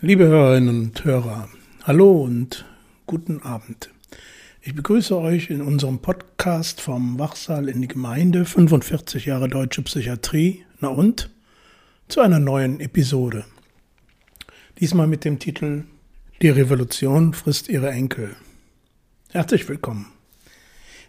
Liebe Hörerinnen und Hörer, hallo und guten Abend. Ich begrüße euch in unserem Podcast vom Wachsaal in die Gemeinde 45 Jahre deutsche Psychiatrie, na und, zu einer neuen Episode. Diesmal mit dem Titel Die Revolution frisst ihre Enkel. Herzlich willkommen.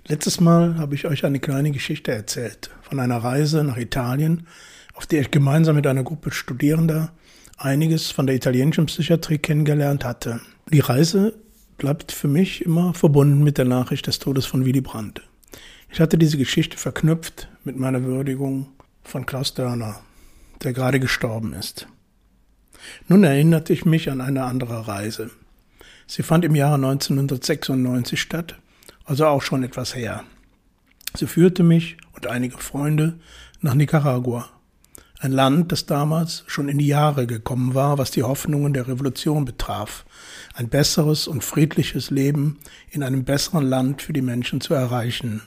Letztes Mal habe ich euch eine kleine Geschichte erzählt von einer Reise nach Italien, auf der ich gemeinsam mit einer Gruppe Studierender einiges von der italienischen Psychiatrie kennengelernt hatte. Die Reise bleibt für mich immer verbunden mit der Nachricht des Todes von Willy Brandt. Ich hatte diese Geschichte verknüpft mit meiner Würdigung von Klaus Dörner, der gerade gestorben ist. Nun erinnerte ich mich an eine andere Reise. Sie fand im Jahre 1996 statt, also auch schon etwas her. Sie führte mich und einige Freunde nach Nicaragua ein Land, das damals schon in die Jahre gekommen war, was die Hoffnungen der Revolution betraf, ein besseres und friedliches Leben in einem besseren Land für die Menschen zu erreichen.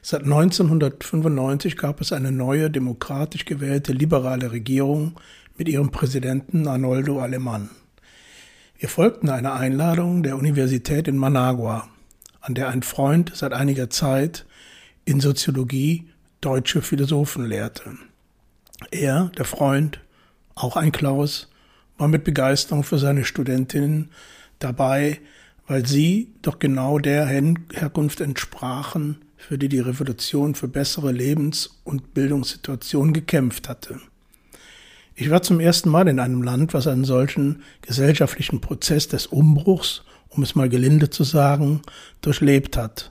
Seit 1995 gab es eine neue, demokratisch gewählte liberale Regierung mit ihrem Präsidenten Arnoldo Alemann. Wir folgten einer Einladung der Universität in Managua, an der ein Freund seit einiger Zeit in Soziologie deutsche Philosophen lehrte. Er, der Freund, auch ein Klaus, war mit Begeisterung für seine Studentinnen dabei, weil sie doch genau der Herkunft entsprachen, für die die Revolution für bessere Lebens- und Bildungssituationen gekämpft hatte. Ich war zum ersten Mal in einem Land, was einen solchen gesellschaftlichen Prozess des Umbruchs, um es mal gelinde zu sagen, durchlebt hat.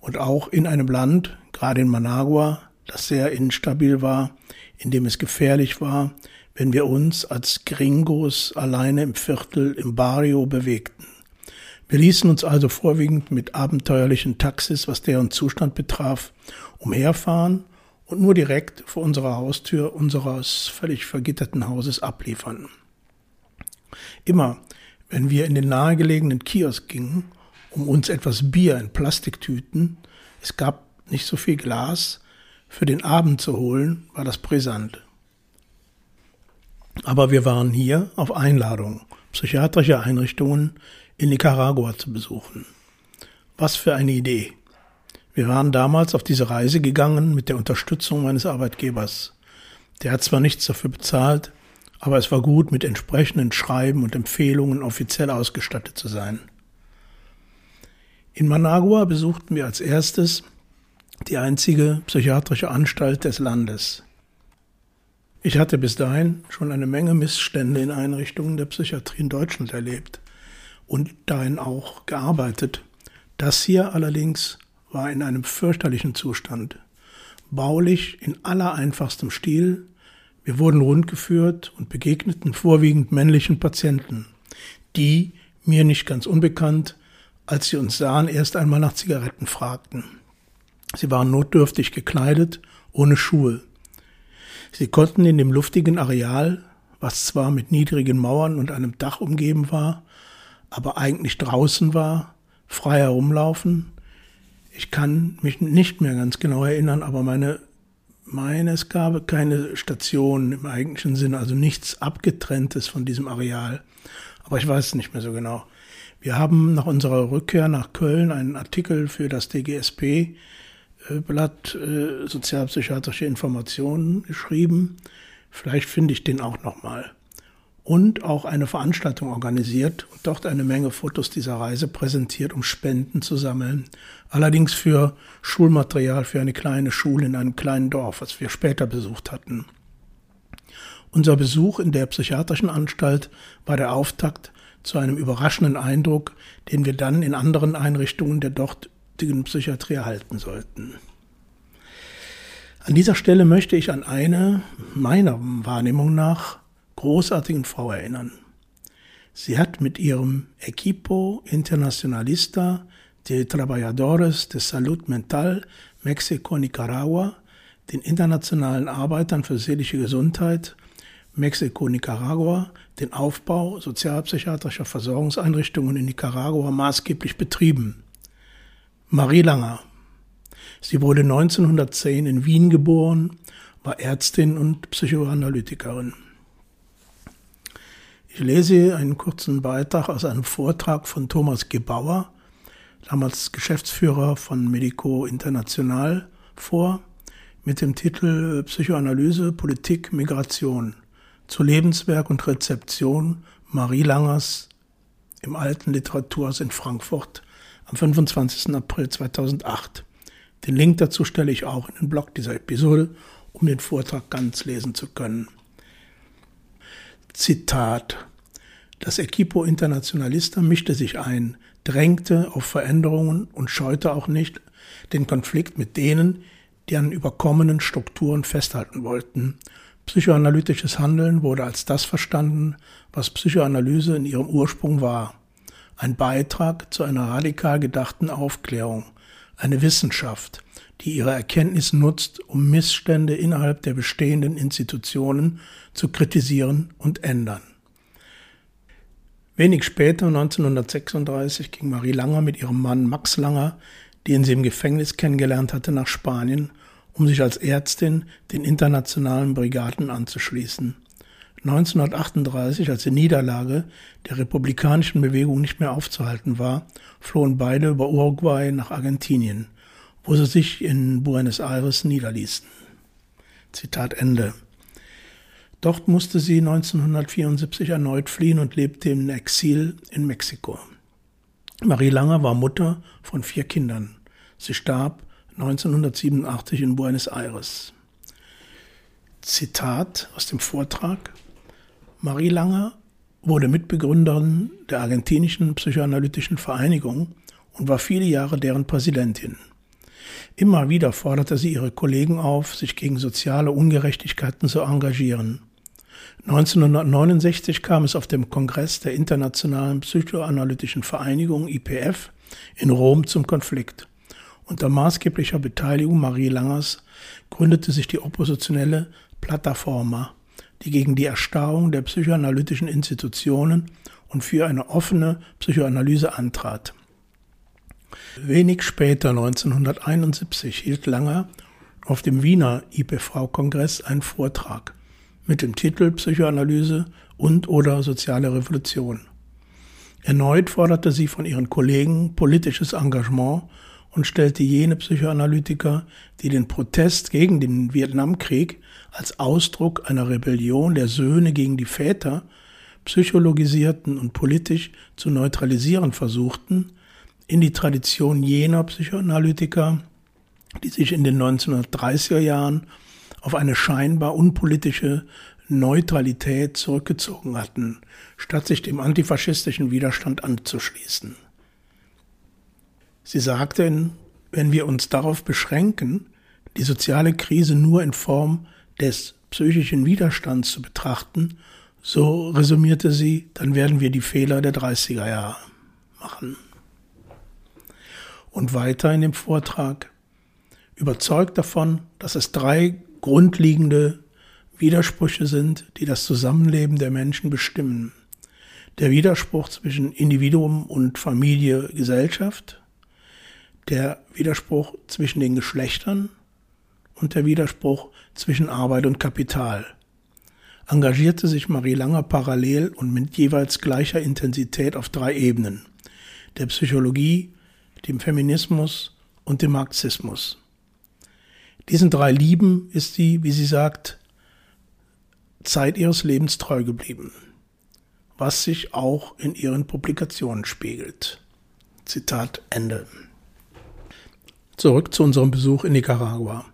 Und auch in einem Land, gerade in Managua, das sehr instabil war, in dem es gefährlich war, wenn wir uns als Gringos alleine im Viertel im Barrio bewegten. Wir ließen uns also vorwiegend mit abenteuerlichen Taxis, was deren Zustand betraf, umherfahren und nur direkt vor unserer Haustür unseres völlig vergitterten Hauses abliefern. Immer, wenn wir in den nahegelegenen Kiosk gingen, um uns etwas Bier in Plastiktüten, es gab nicht so viel Glas, für den Abend zu holen, war das brisant. Aber wir waren hier auf Einladung, psychiatrische Einrichtungen in Nicaragua zu besuchen. Was für eine Idee. Wir waren damals auf diese Reise gegangen mit der Unterstützung meines Arbeitgebers. Der hat zwar nichts dafür bezahlt, aber es war gut, mit entsprechenden Schreiben und Empfehlungen offiziell ausgestattet zu sein. In Managua besuchten wir als erstes die einzige psychiatrische Anstalt des Landes. Ich hatte bis dahin schon eine Menge Missstände in Einrichtungen der Psychiatrie in Deutschland erlebt und dahin auch gearbeitet. Das hier allerdings war in einem fürchterlichen Zustand. Baulich in allereinfachstem Stil. Wir wurden rundgeführt und begegneten vorwiegend männlichen Patienten, die, mir nicht ganz unbekannt, als sie uns sahen, erst einmal nach Zigaretten fragten. Sie waren notdürftig gekleidet, ohne Schuhe. Sie konnten in dem luftigen Areal, was zwar mit niedrigen Mauern und einem Dach umgeben war, aber eigentlich draußen war, frei herumlaufen. Ich kann mich nicht mehr ganz genau erinnern, aber meine, meine, es gab keine Station im eigentlichen Sinne, also nichts abgetrenntes von diesem Areal. Aber ich weiß es nicht mehr so genau. Wir haben nach unserer Rückkehr nach Köln einen Artikel für das DGSP Blatt äh, Sozialpsychiatrische Informationen geschrieben. Vielleicht finde ich den auch nochmal. Und auch eine Veranstaltung organisiert und dort eine Menge Fotos dieser Reise präsentiert, um Spenden zu sammeln. Allerdings für Schulmaterial für eine kleine Schule in einem kleinen Dorf, was wir später besucht hatten. Unser Besuch in der psychiatrischen Anstalt war der Auftakt zu einem überraschenden Eindruck, den wir dann in anderen Einrichtungen der dort vernünftigen Psychiatrie erhalten sollten. An dieser Stelle möchte ich an eine, meiner Wahrnehmung nach, großartigen Frau erinnern. Sie hat mit ihrem Equipo Internacionalista de Trabajadores de Salud Mental Mexiko-Nicaragua, den internationalen Arbeitern für seelische Gesundheit Mexiko-Nicaragua, den Aufbau sozialpsychiatrischer Versorgungseinrichtungen in Nicaragua maßgeblich betrieben. Marie Langer. Sie wurde 1910 in Wien geboren, war Ärztin und Psychoanalytikerin. Ich lese einen kurzen Beitrag aus einem Vortrag von Thomas Gebauer, damals Geschäftsführer von Medico International, vor, mit dem Titel Psychoanalyse, Politik, Migration zu Lebenswerk und Rezeption Marie Langers im Alten Literaturhaus in Frankfurt am 25. April 2008. Den Link dazu stelle ich auch in den Blog dieser Episode, um den Vortrag ganz lesen zu können. Zitat. Das Equipo Internationalista mischte sich ein, drängte auf Veränderungen und scheute auch nicht den Konflikt mit denen, die an überkommenen Strukturen festhalten wollten. Psychoanalytisches Handeln wurde als das verstanden, was Psychoanalyse in ihrem Ursprung war. Ein Beitrag zu einer radikal gedachten Aufklärung, eine Wissenschaft, die ihre Erkenntnis nutzt, um Missstände innerhalb der bestehenden Institutionen zu kritisieren und ändern. Wenig später, 1936, ging Marie Langer mit ihrem Mann Max Langer, den sie im Gefängnis kennengelernt hatte, nach Spanien, um sich als Ärztin den internationalen Brigaden anzuschließen. 1938, als die Niederlage der republikanischen Bewegung nicht mehr aufzuhalten war, flohen beide über Uruguay nach Argentinien, wo sie sich in Buenos Aires niederließen. Zitat Ende. Dort musste sie 1974 erneut fliehen und lebte im Exil in Mexiko. Marie Langer war Mutter von vier Kindern. Sie starb 1987 in Buenos Aires. Zitat aus dem Vortrag. Marie Langer wurde Mitbegründerin der argentinischen psychoanalytischen Vereinigung und war viele Jahre deren Präsidentin. Immer wieder forderte sie ihre Kollegen auf, sich gegen soziale Ungerechtigkeiten zu engagieren. 1969 kam es auf dem Kongress der Internationalen Psychoanalytischen Vereinigung IPF in Rom zum Konflikt. Unter maßgeblicher Beteiligung Marie Langers gründete sich die oppositionelle Plataforma, die gegen die Erstarrung der psychoanalytischen Institutionen und für eine offene Psychoanalyse antrat. Wenig später, 1971, hielt Langer auf dem Wiener IPV-Kongress einen Vortrag mit dem Titel Psychoanalyse und oder soziale Revolution. Erneut forderte sie von ihren Kollegen politisches Engagement und stellte jene Psychoanalytiker, die den Protest gegen den Vietnamkrieg als Ausdruck einer Rebellion der Söhne gegen die Väter psychologisierten und politisch zu neutralisieren versuchten, in die Tradition jener Psychoanalytiker, die sich in den 1930er Jahren auf eine scheinbar unpolitische Neutralität zurückgezogen hatten, statt sich dem antifaschistischen Widerstand anzuschließen. Sie sagten, wenn wir uns darauf beschränken, die soziale Krise nur in Form des psychischen Widerstands zu betrachten, so resümierte sie, dann werden wir die Fehler der 30er Jahre machen. Und weiter in dem Vortrag, überzeugt davon, dass es drei grundlegende Widersprüche sind, die das Zusammenleben der Menschen bestimmen. Der Widerspruch zwischen Individuum und Familie, Gesellschaft, der Widerspruch zwischen den Geschlechtern und der Widerspruch zwischen Arbeit und Kapital. Engagierte sich Marie Langer parallel und mit jeweils gleicher Intensität auf drei Ebenen. Der Psychologie, dem Feminismus und dem Marxismus. Diesen drei Lieben ist sie, wie sie sagt, Zeit ihres Lebens treu geblieben, was sich auch in ihren Publikationen spiegelt. Zitat Ende. Zurück zu unserem Besuch in Nicaragua.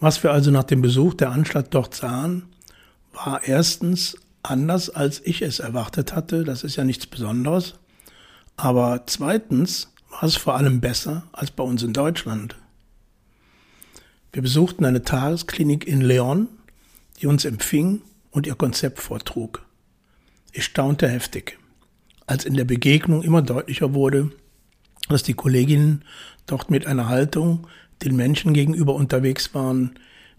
Was wir also nach dem Besuch der Anstalt dort sahen, war erstens anders, als ich es erwartet hatte. Das ist ja nichts Besonderes. Aber zweitens war es vor allem besser als bei uns in Deutschland. Wir besuchten eine Tagesklinik in Leon, die uns empfing und ihr Konzept vortrug. Ich staunte heftig, als in der Begegnung immer deutlicher wurde, dass die Kolleginnen dort mit einer Haltung den Menschen gegenüber unterwegs waren,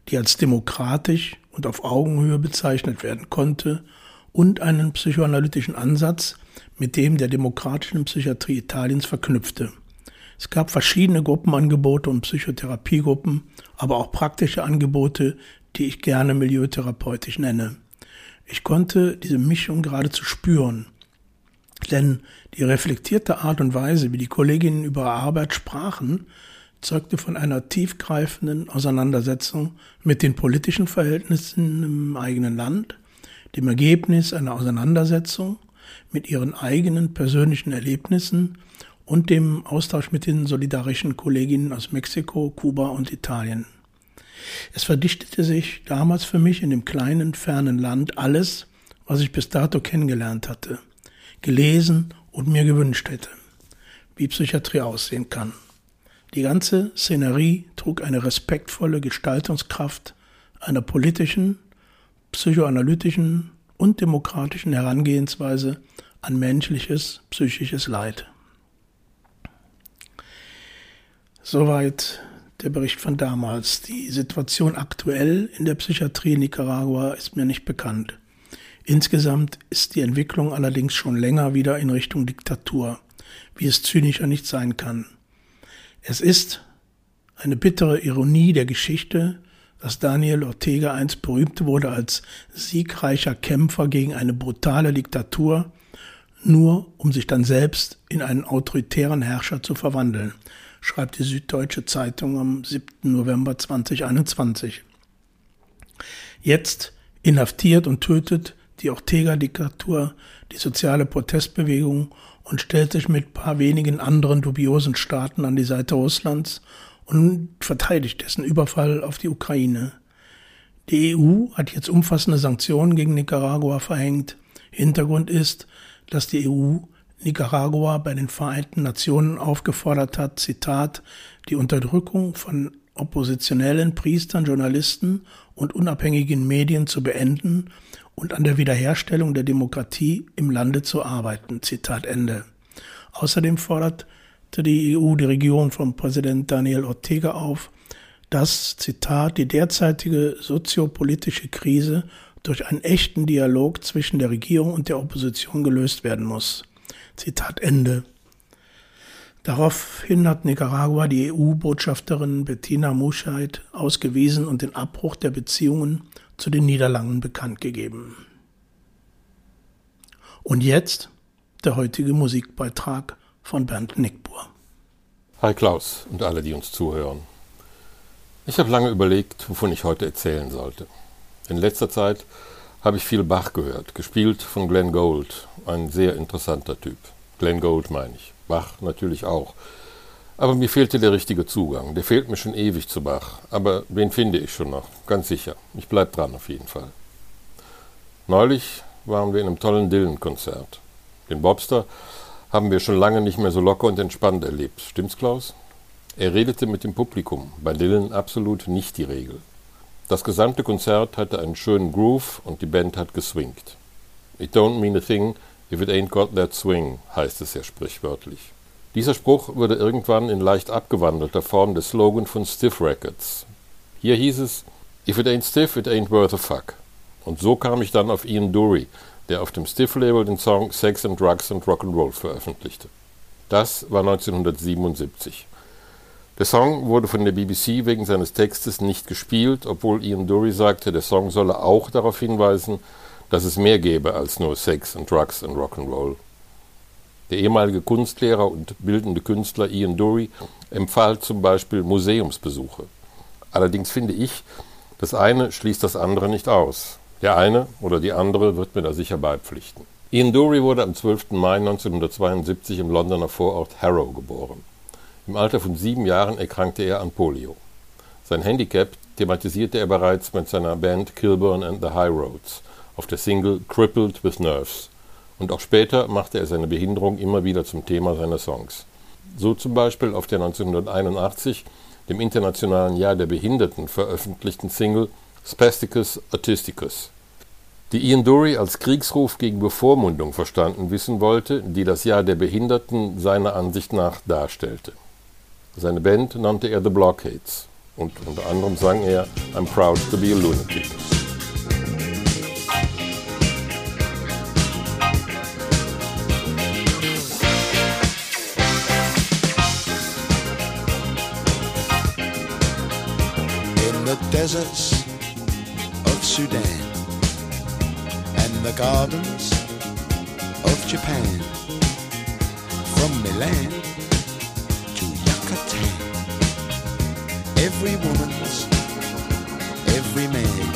die als demokratisch und auf Augenhöhe bezeichnet werden konnte und einen psychoanalytischen Ansatz mit dem der demokratischen Psychiatrie Italiens verknüpfte. Es gab verschiedene Gruppenangebote und Psychotherapiegruppen, aber auch praktische Angebote, die ich gerne milieutherapeutisch nenne. Ich konnte diese Mischung geradezu spüren, denn die reflektierte Art und Weise, wie die Kolleginnen über Arbeit sprachen, zeugte von einer tiefgreifenden Auseinandersetzung mit den politischen Verhältnissen im eigenen Land, dem Ergebnis einer Auseinandersetzung mit ihren eigenen persönlichen Erlebnissen und dem Austausch mit den solidarischen Kolleginnen aus Mexiko, Kuba und Italien. Es verdichtete sich damals für mich in dem kleinen, fernen Land alles, was ich bis dato kennengelernt hatte, gelesen und mir gewünscht hätte, wie Psychiatrie aussehen kann. Die ganze Szenerie trug eine respektvolle Gestaltungskraft einer politischen, psychoanalytischen und demokratischen Herangehensweise an menschliches, psychisches Leid. Soweit der Bericht von damals. Die Situation aktuell in der Psychiatrie in Nicaragua ist mir nicht bekannt. Insgesamt ist die Entwicklung allerdings schon länger wieder in Richtung Diktatur, wie es zynischer nicht sein kann. Es ist eine bittere Ironie der Geschichte, dass Daniel Ortega einst berühmt wurde als siegreicher Kämpfer gegen eine brutale Diktatur, nur um sich dann selbst in einen autoritären Herrscher zu verwandeln, schreibt die Süddeutsche Zeitung am 7. November 2021. Jetzt inhaftiert und tötet die Ortega-Diktatur die soziale Protestbewegung und stellt sich mit paar wenigen anderen dubiosen Staaten an die Seite Russlands und verteidigt dessen Überfall auf die Ukraine. Die EU hat jetzt umfassende Sanktionen gegen Nicaragua verhängt. Hintergrund ist, dass die EU Nicaragua bei den Vereinten Nationen aufgefordert hat, Zitat, die Unterdrückung von oppositionellen Priestern, Journalisten und unabhängigen Medien zu beenden und an der Wiederherstellung der Demokratie im Lande zu arbeiten. Zitat Ende. Außerdem forderte die EU die Regierung von Präsident Daniel Ortega auf, dass, Zitat, die derzeitige soziopolitische Krise durch einen echten Dialog zwischen der Regierung und der Opposition gelöst werden muss. Zitat Ende. Daraufhin hat Nicaragua die EU-Botschafterin Bettina Muscheid ausgewiesen und den Abbruch der Beziehungen zu den Niederlanden bekannt gegeben. Und jetzt der heutige Musikbeitrag von Bernd Nickbur. Hi Klaus und alle, die uns zuhören. Ich habe lange überlegt, wovon ich heute erzählen sollte. In letzter Zeit habe ich viel Bach gehört, gespielt von Glenn Gould, ein sehr interessanter Typ. Glenn Gould meine ich. Bach natürlich auch. Aber mir fehlte der richtige Zugang. Der fehlt mir schon ewig zu Bach. Aber den finde ich schon noch, ganz sicher. Ich bleib dran auf jeden Fall. Neulich waren wir in einem tollen Dylan-Konzert. Den Bobster haben wir schon lange nicht mehr so locker und entspannt erlebt. Stimmt's, Klaus? Er redete mit dem Publikum. Bei Dylan absolut nicht die Regel. Das gesamte Konzert hatte einen schönen Groove und die Band hat geswingt. It don't mean a thing if it ain't got that swing, heißt es ja sprichwörtlich. Dieser Spruch wurde irgendwann in leicht abgewandelter Form der Slogan von Stiff Records. Hier hieß es, If it ain't stiff, it ain't worth a fuck. Und so kam ich dann auf Ian Dury, der auf dem Stiff-Label den Song Sex and Drugs and Rock'n'Roll veröffentlichte. Das war 1977. Der Song wurde von der BBC wegen seines Textes nicht gespielt, obwohl Ian Dury sagte, der Song solle auch darauf hinweisen, dass es mehr gäbe als nur Sex and Drugs and Rock'n'Roll. Der ehemalige Kunstlehrer und bildende Künstler Ian Dury empfahl zum Beispiel Museumsbesuche. Allerdings finde ich, das eine schließt das andere nicht aus. Der eine oder die andere wird mir da sicher beipflichten. Ian Dury wurde am 12. Mai 1972 im Londoner Vorort Harrow geboren. Im Alter von sieben Jahren erkrankte er an Polio. Sein Handicap thematisierte er bereits mit seiner Band Kilburn and the High Roads auf der Single Crippled with Nerves. Und auch später machte er seine Behinderung immer wieder zum Thema seiner Songs. So zum Beispiel auf der 1981, dem Internationalen Jahr der Behinderten, veröffentlichten Single Spasticus Autisticus. Die Ian Dury als Kriegsruf gegen Bevormundung verstanden wissen wollte, die das Jahr der Behinderten seiner Ansicht nach darstellte. Seine Band nannte er The Blockades und unter anderem sang er I'm Proud to be a Lunatic. deserts of Sudan and the gardens of Japan. From Milan every woman's, every man.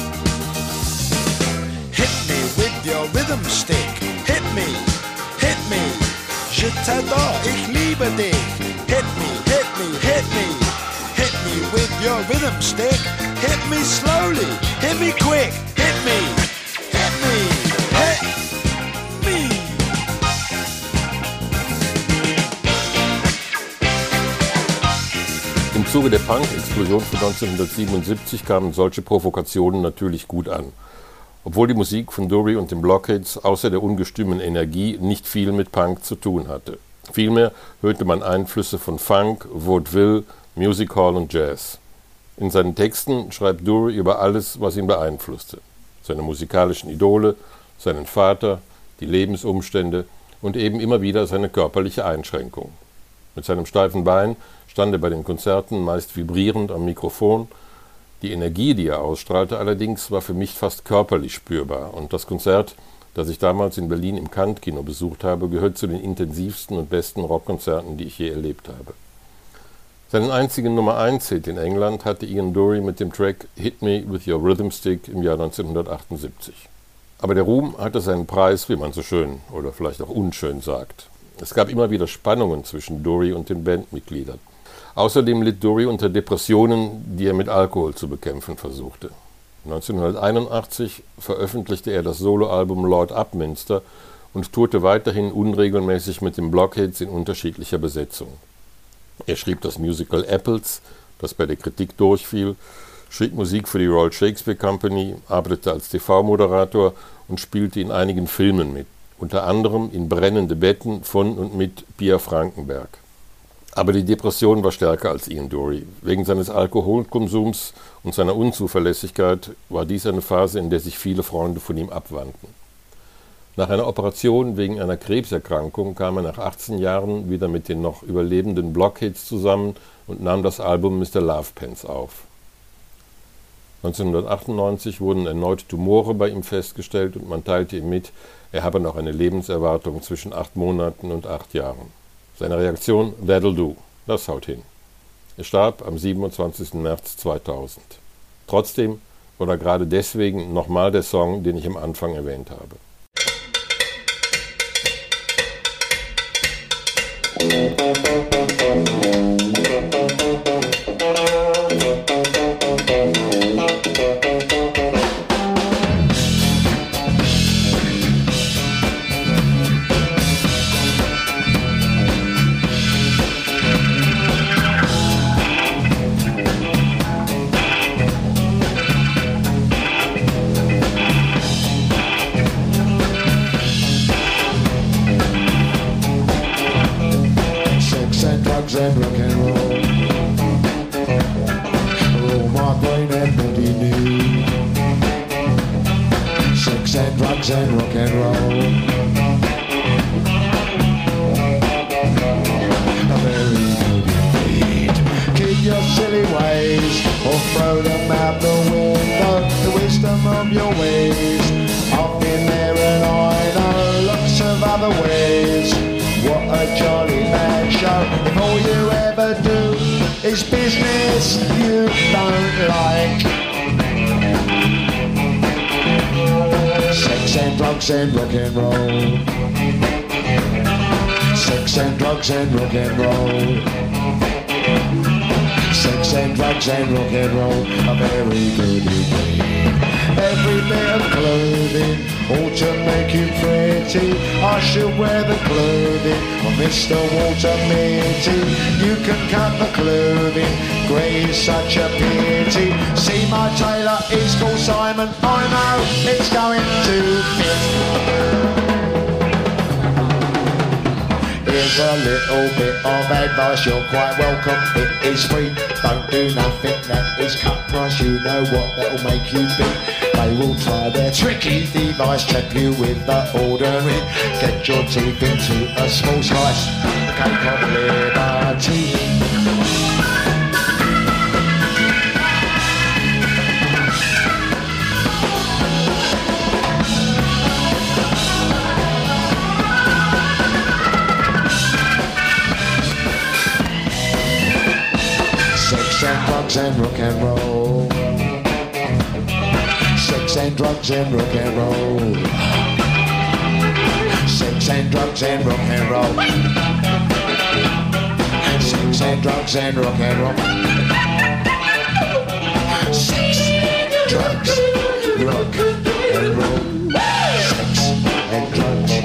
Hit me with your rhythm stick, hit me, hit me. Je t'adore, ich liebe dich. Hit me, hit me, hit me. Hit me with your rhythm stick. Hit me slowly, hit me quick. Zuge der Punk-Explosion von 1977 kamen solche Provokationen natürlich gut an. Obwohl die Musik von Dury und den Blockheads außer der ungestümen Energie nicht viel mit Punk zu tun hatte. Vielmehr hörte man Einflüsse von Funk, Vaudeville, Music Hall und Jazz. In seinen Texten schreibt Dury über alles, was ihn beeinflusste. Seine musikalischen Idole, seinen Vater, die Lebensumstände und eben immer wieder seine körperliche Einschränkung. Mit seinem steifen Bein stand er bei den Konzerten meist vibrierend am Mikrofon. Die Energie, die er ausstrahlte, allerdings war für mich fast körperlich spürbar. Und das Konzert, das ich damals in Berlin im Kant-Kino besucht habe, gehört zu den intensivsten und besten Rockkonzerten, die ich je erlebt habe. Seinen einzigen Nummer 1 Hit in England hatte Ian Dury mit dem Track Hit Me With Your Rhythm Stick im Jahr 1978. Aber der Ruhm hatte seinen Preis, wie man so schön oder vielleicht auch unschön sagt. Es gab immer wieder Spannungen zwischen Dury und den Bandmitgliedern. Außerdem litt Dury unter Depressionen, die er mit Alkohol zu bekämpfen versuchte. 1981 veröffentlichte er das Soloalbum Lord Upminster und tourte weiterhin unregelmäßig mit den Blockheads in unterschiedlicher Besetzung. Er schrieb das Musical Apples, das bei der Kritik durchfiel, schrieb Musik für die Royal Shakespeare Company, arbeitete als TV-Moderator und spielte in einigen Filmen mit, unter anderem in Brennende Betten von und mit Pia Frankenberg. Aber die Depression war stärker als Ian Dury. Wegen seines Alkoholkonsums und seiner Unzuverlässigkeit war dies eine Phase, in der sich viele Freunde von ihm abwandten. Nach einer Operation wegen einer Krebserkrankung kam er nach 18 Jahren wieder mit den noch überlebenden Blockheads zusammen und nahm das Album Mr. Lovepants auf. 1998 wurden erneut Tumore bei ihm festgestellt und man teilte ihm mit, er habe noch eine Lebenserwartung zwischen acht Monaten und acht Jahren. Seine Reaktion, that'll do, das haut hin. Er starb am 27. März 2000. Trotzdem oder gerade deswegen nochmal der Song, den ich am Anfang erwähnt habe. Sex rock and roll. A very good indeed. Keep your silly ways or throw them out the window. The wisdom of your ways. I've been there and I know lots of other ways. What a jolly man show. If all you ever do is business you don't like. And drugs and rock and roll. Sex and drugs and rock and roll. Sex and drugs and rock and roll are very good indeed. I should wear the clothing of Mr. Walter Mitty. You can cut the clothing, grey is such a pity. See my tailor, he's called Simon. I know it's going to fit. Here's a little bit of advice, you're quite welcome. It is free, don't do nothing that is cut price. You know what that'll make you be. They will try their tricky device, trap you with the ordinary. Get your teeth into a small slice, the cake of liberty. Sex and drugs and rock and roll and drugs and rock and roll. Sex and drugs and rock and roll. Sex and drugs and rock and roll. Sex, drugs, rock and roll. Sex and drugs.